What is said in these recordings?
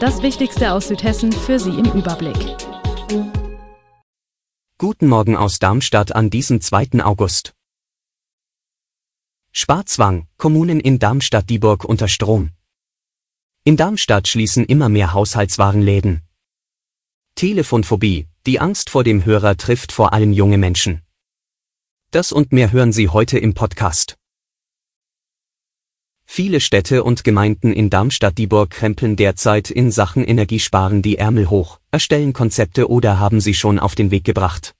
Das Wichtigste aus Südhessen für Sie im Überblick. Guten Morgen aus Darmstadt an diesem 2. August. Sparzwang, Kommunen in Darmstadt-Dieburg unter Strom. In Darmstadt schließen immer mehr Haushaltswarenläden. Telefonphobie, die Angst vor dem Hörer trifft vor allem junge Menschen. Das und mehr hören Sie heute im Podcast. Viele Städte und Gemeinden in Darmstadt-Dieburg krempeln derzeit in Sachen Energiesparen die Ärmel hoch, erstellen Konzepte oder haben sie schon auf den Weg gebracht.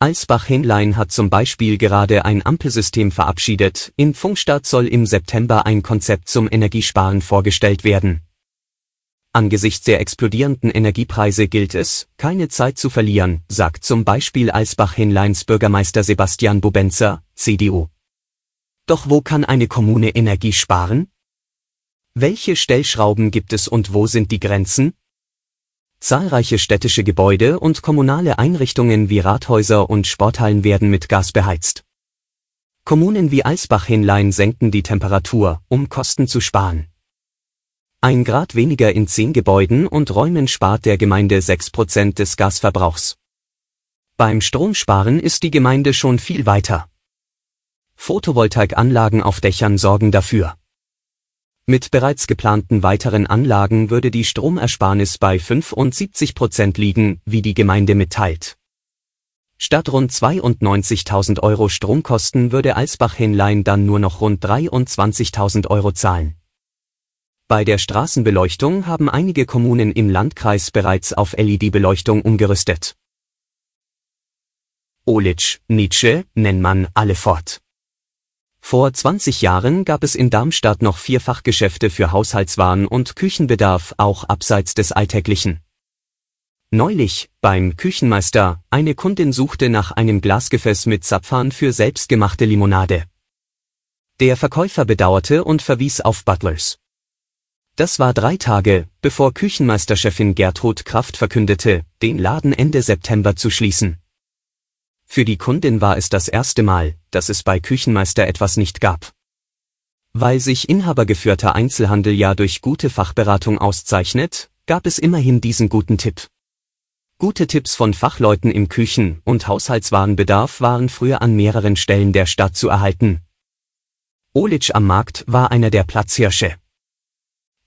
Alsbach-Hähnlein hat zum Beispiel gerade ein Ampelsystem verabschiedet, in Funkstadt soll im September ein Konzept zum Energiesparen vorgestellt werden. Angesichts der explodierenden Energiepreise gilt es, keine Zeit zu verlieren, sagt zum Beispiel Alsbach-Hähnleins Bürgermeister Sebastian Bubenzer, CDU. Doch wo kann eine Kommune Energie sparen? Welche Stellschrauben gibt es und wo sind die Grenzen? Zahlreiche städtische Gebäude und kommunale Einrichtungen wie Rathäuser und Sporthallen werden mit Gas beheizt. Kommunen wie Alsbach-Hähnlein senken die Temperatur, um Kosten zu sparen. Ein Grad weniger in zehn Gebäuden und Räumen spart der Gemeinde sechs Prozent des Gasverbrauchs. Beim Stromsparen ist die Gemeinde schon viel weiter. Photovoltaikanlagen auf Dächern sorgen dafür. Mit bereits geplanten weiteren Anlagen würde die Stromersparnis bei 75 Prozent liegen, wie die Gemeinde mitteilt. Statt rund 92.000 Euro Stromkosten würde Alsbach-Hähnlein dann nur noch rund 23.000 Euro zahlen. Bei der Straßenbeleuchtung haben einige Kommunen im Landkreis bereits auf LED-Beleuchtung umgerüstet. Olitsch, Nietzsche, Nennmann, alle fort. Vor 20 Jahren gab es in Darmstadt noch vier Fachgeschäfte für Haushaltswaren und Küchenbedarf, auch abseits des Alltäglichen. Neulich, beim Küchenmeister, eine Kundin suchte nach einem Glasgefäß mit Zapfhahn für selbstgemachte Limonade. Der Verkäufer bedauerte und verwies auf Butlers. Das war drei Tage, bevor Küchenmeisterchefin Gertrud Kraft verkündete, den Laden Ende September zu schließen. Für die Kundin war es das erste Mal, dass es bei Küchenmeister etwas nicht gab. Weil sich inhabergeführter Einzelhandel ja durch gute Fachberatung auszeichnet, gab es immerhin diesen guten Tipp. Gute Tipps von Fachleuten im Küchen- und Haushaltswarenbedarf waren früher an mehreren Stellen der Stadt zu erhalten. Olitsch am Markt war einer der Platzhirsche.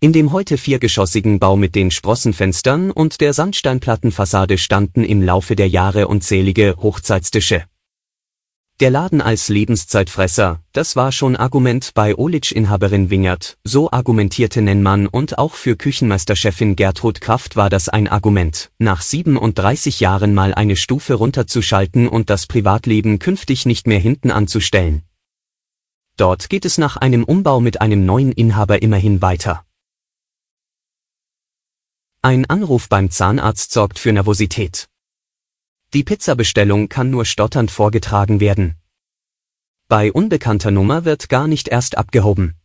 In dem heute viergeschossigen Bau mit den Sprossenfenstern und der Sandsteinplattenfassade standen im Laufe der Jahre unzählige Hochzeitstische. Der Laden als Lebenszeitfresser, das war schon Argument bei Olitsch-Inhaberin Wingert, so argumentierte Nennmann und auch für Küchenmeisterchefin Gertrud Kraft war das ein Argument, nach 37 Jahren mal eine Stufe runterzuschalten und das Privatleben künftig nicht mehr hinten anzustellen. Dort geht es nach einem Umbau mit einem neuen Inhaber immerhin weiter. Ein Anruf beim Zahnarzt sorgt für Nervosität. Die Pizzabestellung kann nur stotternd vorgetragen werden. Bei unbekannter Nummer wird gar nicht erst abgehoben.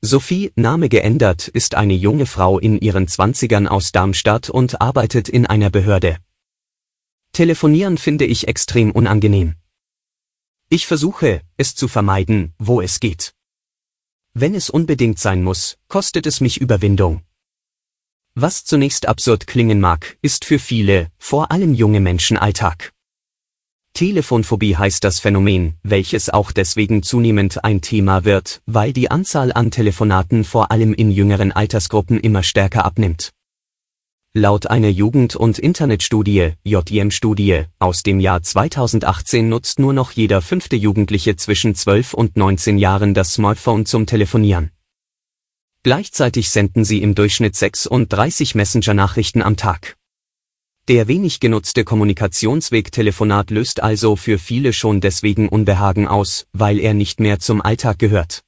Sophie, Name geändert, ist eine junge Frau in ihren Zwanzigern aus Darmstadt und arbeitet in einer Behörde. Telefonieren finde ich extrem unangenehm. Ich versuche, es zu vermeiden, wo es geht. Wenn es unbedingt sein muss, kostet es mich Überwindung. Was zunächst absurd klingen mag, ist für viele, vor allem junge Menschen Alltag. Telefonphobie heißt das Phänomen, welches auch deswegen zunehmend ein Thema wird, weil die Anzahl an Telefonaten vor allem in jüngeren Altersgruppen immer stärker abnimmt. Laut einer Jugend- und Internetstudie, JM-Studie, aus dem Jahr 2018 nutzt nur noch jeder fünfte Jugendliche zwischen 12 und 19 Jahren das Smartphone zum Telefonieren. Gleichzeitig senden sie im Durchschnitt 36 Messenger-Nachrichten am Tag. Der wenig genutzte Kommunikationsweg Telefonat löst also für viele schon deswegen Unbehagen aus, weil er nicht mehr zum Alltag gehört.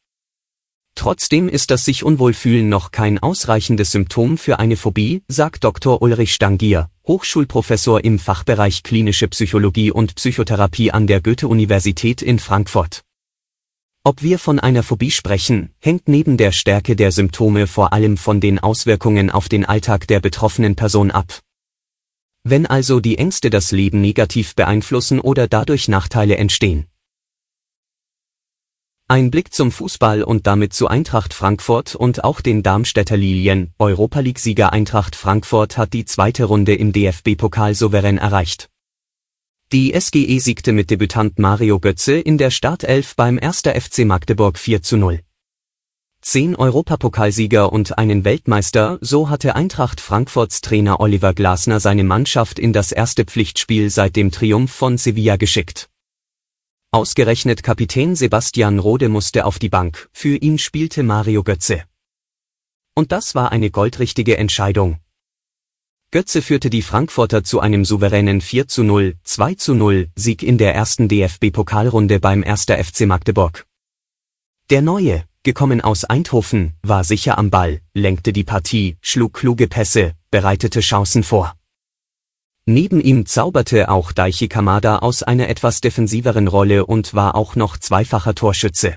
Trotzdem ist das sich unwohlfühlen noch kein ausreichendes Symptom für eine Phobie, sagt Dr. Ulrich Stangier, Hochschulprofessor im Fachbereich klinische Psychologie und Psychotherapie an der Goethe-Universität in Frankfurt. Ob wir von einer Phobie sprechen, hängt neben der Stärke der Symptome vor allem von den Auswirkungen auf den Alltag der betroffenen Person ab. Wenn also die Ängste das Leben negativ beeinflussen oder dadurch Nachteile entstehen, ein Blick zum Fußball und damit zu Eintracht Frankfurt und auch den Darmstädter Lilien. Europa League-Sieger Eintracht Frankfurt hat die zweite Runde im DFB-Pokal souverän erreicht. Die SGE siegte mit Debütant Mario Götze in der Startelf beim 1. FC Magdeburg 4 zu 0. Zehn Europapokalsieger und einen Weltmeister, so hatte Eintracht Frankfurts Trainer Oliver Glasner seine Mannschaft in das erste Pflichtspiel seit dem Triumph von Sevilla geschickt. Ausgerechnet Kapitän Sebastian Rode musste auf die Bank, für ihn spielte Mario Götze. Und das war eine goldrichtige Entscheidung. Götze führte die Frankfurter zu einem souveränen 4 zu 0, 2 zu 0 Sieg in der ersten DFB-Pokalrunde beim 1. FC Magdeburg. Der Neue, gekommen aus Eindhoven, war sicher am Ball, lenkte die Partie, schlug kluge Pässe, bereitete Chancen vor. Neben ihm zauberte auch Daichi Kamada aus einer etwas defensiveren Rolle und war auch noch zweifacher Torschütze.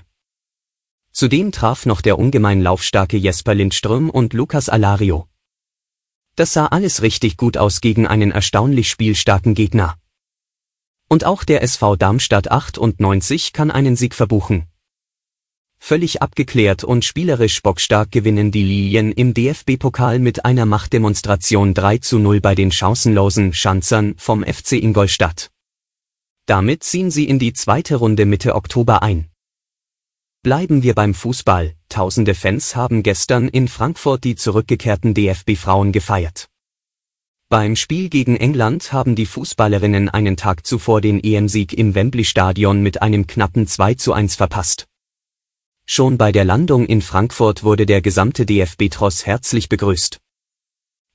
Zudem traf noch der ungemein laufstarke Jesper Lindström und Lukas Alario. Das sah alles richtig gut aus gegen einen erstaunlich spielstarken Gegner. Und auch der SV Darmstadt 98 kann einen Sieg verbuchen. Völlig abgeklärt und spielerisch bockstark gewinnen die Lilien im DFB-Pokal mit einer Machtdemonstration 3 zu 0 bei den chancenlosen Schanzern vom FC Ingolstadt. Damit ziehen sie in die zweite Runde Mitte Oktober ein. Bleiben wir beim Fußball. Tausende Fans haben gestern in Frankfurt die zurückgekehrten DFB-Frauen gefeiert. Beim Spiel gegen England haben die Fußballerinnen einen Tag zuvor den EM-Sieg im Wembley-Stadion mit einem knappen 2 zu 1 verpasst. Schon bei der Landung in Frankfurt wurde der gesamte DFB-Tross herzlich begrüßt.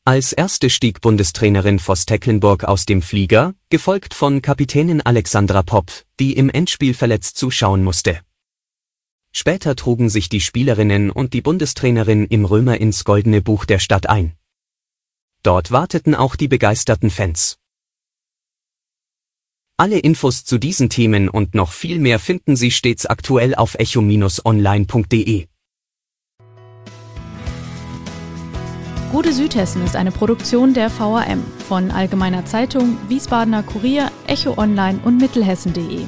Als erste stieg Bundestrainerin Voss Tecklenburg aus dem Flieger, gefolgt von Kapitänin Alexandra Popp, die im Endspiel verletzt zuschauen musste. Später trugen sich die Spielerinnen und die Bundestrainerin im Römer ins Goldene Buch der Stadt ein. Dort warteten auch die begeisterten Fans. Alle Infos zu diesen Themen und noch viel mehr finden Sie stets aktuell auf echo-online.de. Gute Südhessen ist eine Produktion der VRM von Allgemeiner Zeitung, Wiesbadener Kurier, Echo Online und Mittelhessen.de.